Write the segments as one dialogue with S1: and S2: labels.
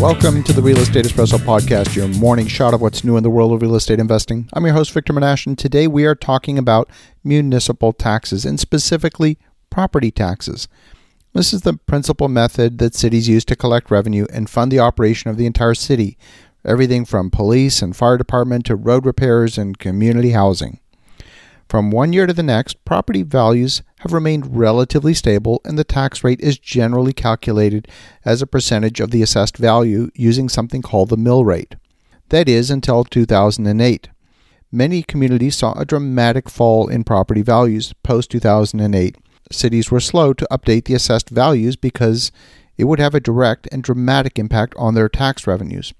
S1: Welcome to the Real Estate Espresso Podcast, your morning shot of what's new in the world of real estate investing. I'm your host, Victor Menasce, and today we are talking about municipal taxes and specifically property taxes. This is the principal method that cities use to collect revenue and fund the operation of the entire city, everything from police and fire department to road repairs and community housing. From one year to the next, property values have remained relatively stable, and the tax rate is generally calculated as a percentage of the assessed value using something called the mill rate. That is, until 2008. Many communities saw a dramatic fall in property values post 2008. Cities were slow to update the assessed values because it would have a direct and dramatic impact on their tax revenues.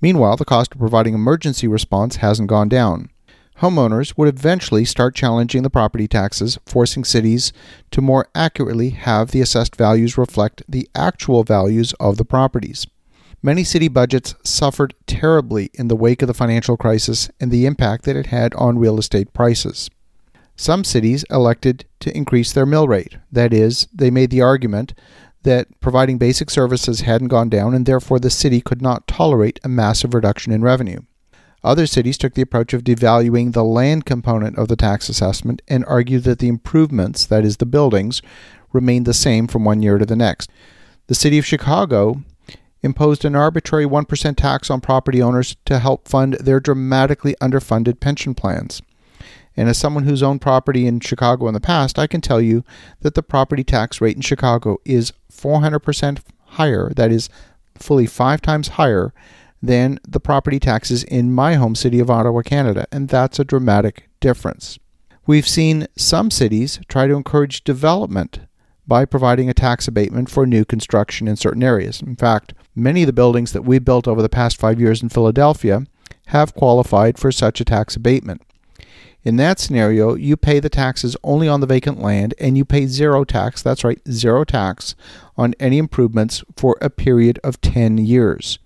S1: Meanwhile, the cost of providing emergency response hasn't gone down homeowners would eventually start challenging the property taxes, forcing cities to more accurately have the assessed values reflect the actual values of the properties. Many city budgets suffered terribly in the wake of the financial crisis and the impact that it had on real estate prices. Some cities elected to increase their mill rate. That is, they made the argument that providing basic services hadn't gone down and therefore the city could not tolerate a massive reduction in revenue. Other cities took the approach of devaluing the land component of the tax assessment and argued that the improvements, that is, the buildings, remained the same from one year to the next. The city of Chicago imposed an arbitrary 1% tax on property owners to help fund their dramatically underfunded pension plans. And as someone who's owned property in Chicago in the past, I can tell you that the property tax rate in Chicago is 400% higher, that is, fully five times higher than the property taxes in my home city of Ottawa, Canada, and that's a dramatic difference. We've seen some cities try to encourage development by providing a tax abatement for new construction in certain areas. In fact, many of the buildings that we built over the past five years in Philadelphia have qualified for such a tax abatement. In that scenario, you pay the taxes only on the vacant land and you pay zero tax, that's right, zero tax, on any improvements for a period of 10 years.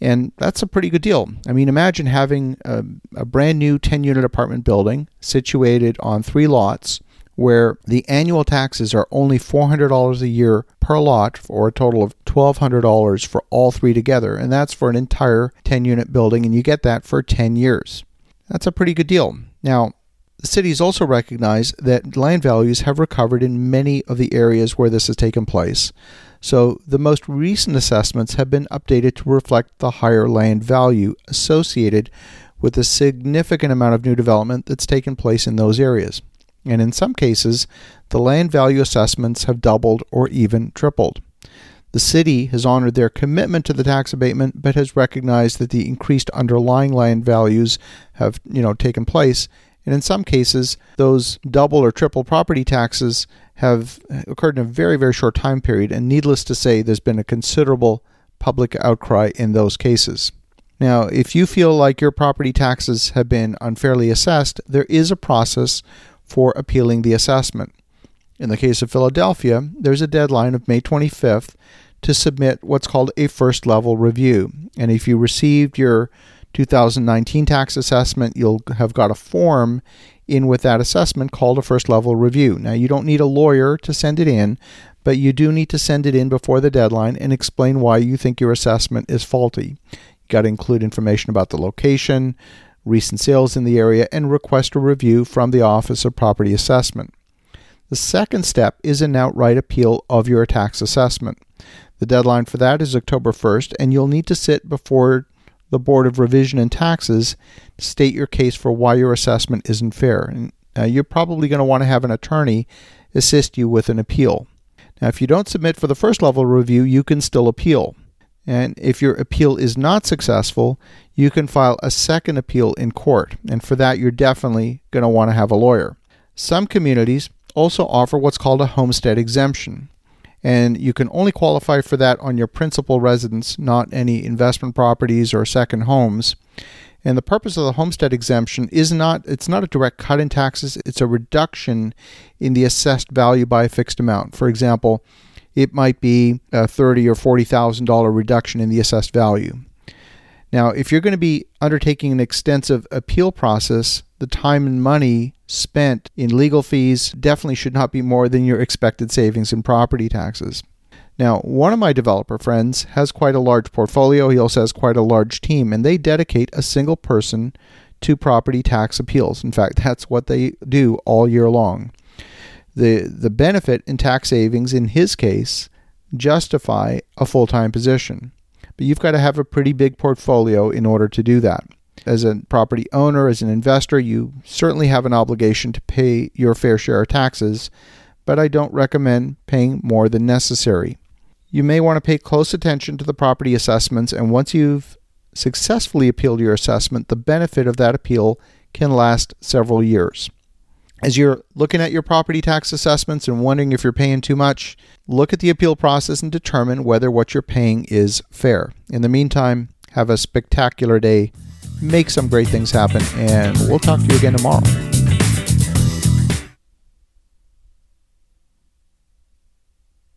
S1: And that's a pretty good deal. I mean, imagine having a, a brand new 10 unit apartment building situated on three lots where the annual taxes are only $400 a year per lot for a total of $1,200 for all three together. And that's for an entire 10 unit building, and you get that for 10 years. That's a pretty good deal. Now, cities also recognize that land values have recovered in many of the areas where this has taken place. So the most recent assessments have been updated to reflect the higher land value associated with the significant amount of new development that's taken place in those areas. And in some cases, the land value assessments have doubled or even tripled. The city has honored their commitment to the tax abatement, but has recognized that the increased underlying land values have, you know, taken place and in some cases, those double or triple property taxes have occurred in a very, very short time period. And needless to say, there's been a considerable public outcry in those cases. Now, if you feel like your property taxes have been unfairly assessed, there is a process for appealing the assessment. In the case of Philadelphia, there's a deadline of May 25th to submit what's called a first level review. And if you received your 2019 tax assessment, you'll have got a form in with that assessment called a first level review. Now, you don't need a lawyer to send it in, but you do need to send it in before the deadline and explain why you think your assessment is faulty. You got to include information about the location, recent sales in the area, and request a review from the Office of Property Assessment. The second step is an outright appeal of your tax assessment. The deadline for that is October 1st, and you'll need to sit before the Board of Revision and Taxes state your case for why your assessment isn't fair. And uh, you're probably going to want to have an attorney assist you with an appeal. Now, if you don't submit for the first level review, you can still appeal. And if your appeal is not successful, you can file a second appeal in court. And for that, you're definitely going to want to have a lawyer. Some communities also offer what's called a homestead exemption and you can only qualify for that on your principal residence, not any investment properties or second homes. And the purpose of the homestead exemption is not it's not a direct cut in taxes, it's a reduction in the assessed value by a fixed amount. For example, it might be a thirty or forty thousand dollar reduction in the assessed value. Now, if you're going to be undertaking an extensive appeal process, the time and money spent in legal fees definitely should not be more than your expected savings in property taxes. Now, one of my developer friends has quite a large portfolio. He also has quite a large team, and they dedicate a single person to property tax appeals. In fact, that's what they do all year long. The, the benefit in tax savings in his case justify a full time position. But you've got to have a pretty big portfolio in order to do that. As a property owner, as an investor, you certainly have an obligation to pay your fair share of taxes, but I don't recommend paying more than necessary. You may want to pay close attention to the property assessments, and once you've successfully appealed your assessment, the benefit of that appeal can last several years. As you're looking at your property tax assessments and wondering if you're paying too much, look at the appeal process and determine whether what you're paying is fair. In the meantime, have a spectacular day, make some great things happen, and we'll talk to you again tomorrow.